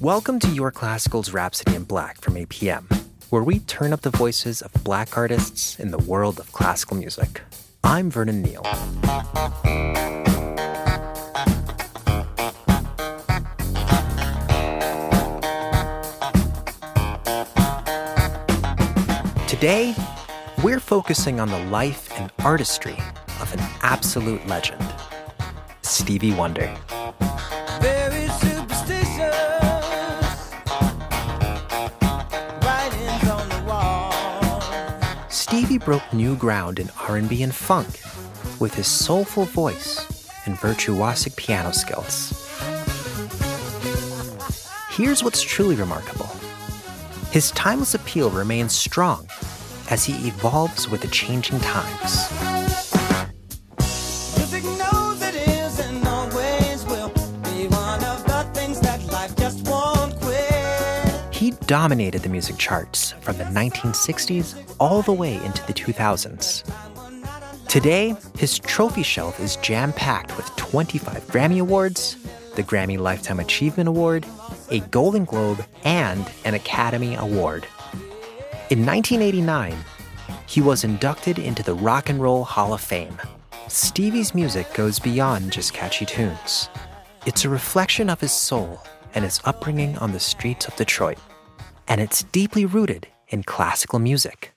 Welcome to Your Classical's Rhapsody in Black from APM, where we turn up the voices of black artists in the world of classical music. I'm Vernon Neal. Today, we're focusing on the life and artistry of an absolute legend, Stevie Wonder. Stevie broke new ground in R&B and funk with his soulful voice and virtuosic piano skills. Here's what's truly remarkable. His timeless appeal remains strong as he evolves with the changing times. Dominated the music charts from the 1960s all the way into the 2000s. Today, his trophy shelf is jam packed with 25 Grammy Awards, the Grammy Lifetime Achievement Award, a Golden Globe, and an Academy Award. In 1989, he was inducted into the Rock and Roll Hall of Fame. Stevie's music goes beyond just catchy tunes. It's a reflection of his soul and his upbringing on the streets of Detroit. And it's deeply rooted in classical music.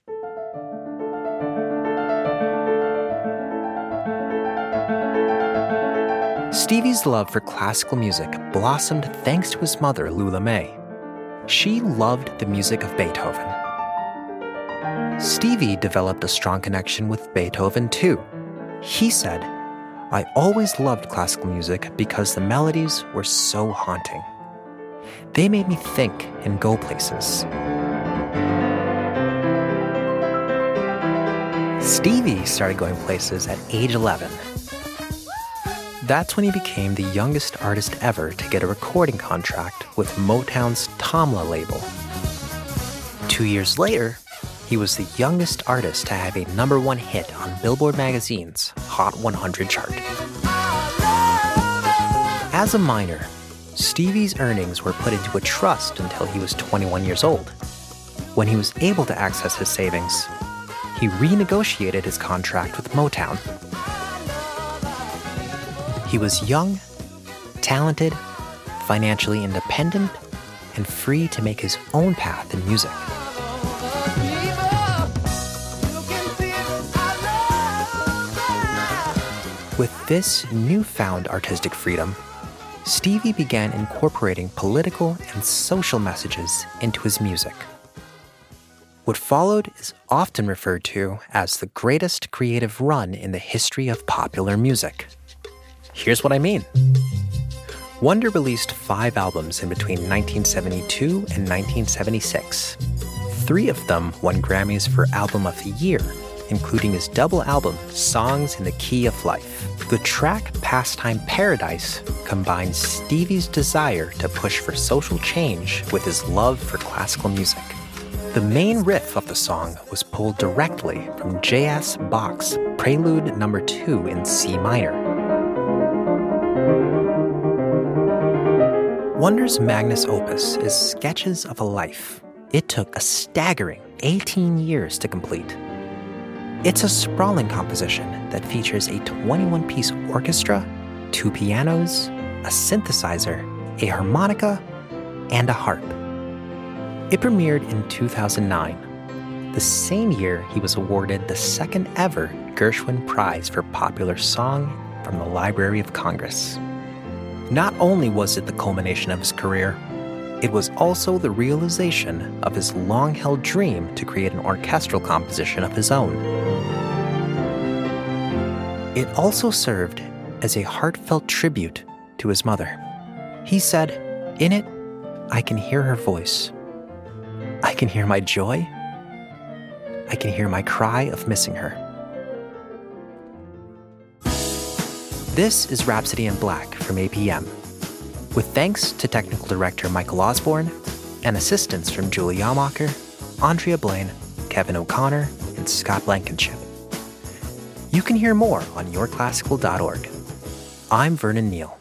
Stevie's love for classical music blossomed thanks to his mother, Lula Mae. She loved the music of Beethoven. Stevie developed a strong connection with Beethoven too. He said, I always loved classical music because the melodies were so haunting. They made me think and go places. Stevie started going places at age 11. That's when he became the youngest artist ever to get a recording contract with Motown's Tamla label. Two years later, he was the youngest artist to have a number one hit on Billboard magazine's Hot 100 chart. As a minor, Stevie's earnings were put into a trust until he was 21 years old. When he was able to access his savings, he renegotiated his contract with Motown. He was young, talented, financially independent, and free to make his own path in music. With this newfound artistic freedom, Stevie began incorporating political and social messages into his music. What followed is often referred to as the greatest creative run in the history of popular music. Here's what I mean. Wonder released five albums in between 1972 and 1976. Three of them won Grammys for Album of the Year, including his double album, Songs in the Key of Life. The track Pastime Paradise combines Stevie's desire to push for social change with his love for classical music. The main riff of the song was pulled directly from J.S. Bach's Prelude Number 2 in C minor. Wonder's magnus opus is Sketches of a Life. It took a staggering 18 years to complete. It's a sprawling composition that features a 21 piece orchestra, two pianos, a synthesizer, a harmonica, and a harp. It premiered in 2009, the same year he was awarded the second ever Gershwin Prize for Popular Song from the Library of Congress. Not only was it the culmination of his career, it was also the realization of his long held dream to create an orchestral composition of his own. It also served as a heartfelt tribute to his mother. He said, In it, I can hear her voice. I can hear my joy. I can hear my cry of missing her. This is Rhapsody in Black from APM, with thanks to technical director Michael Osborne and assistance from Julie Amacher, Andrea Blaine, Kevin O'Connor, and Scott Blankenship. You can hear more on yourclassical.org. I'm Vernon Neal.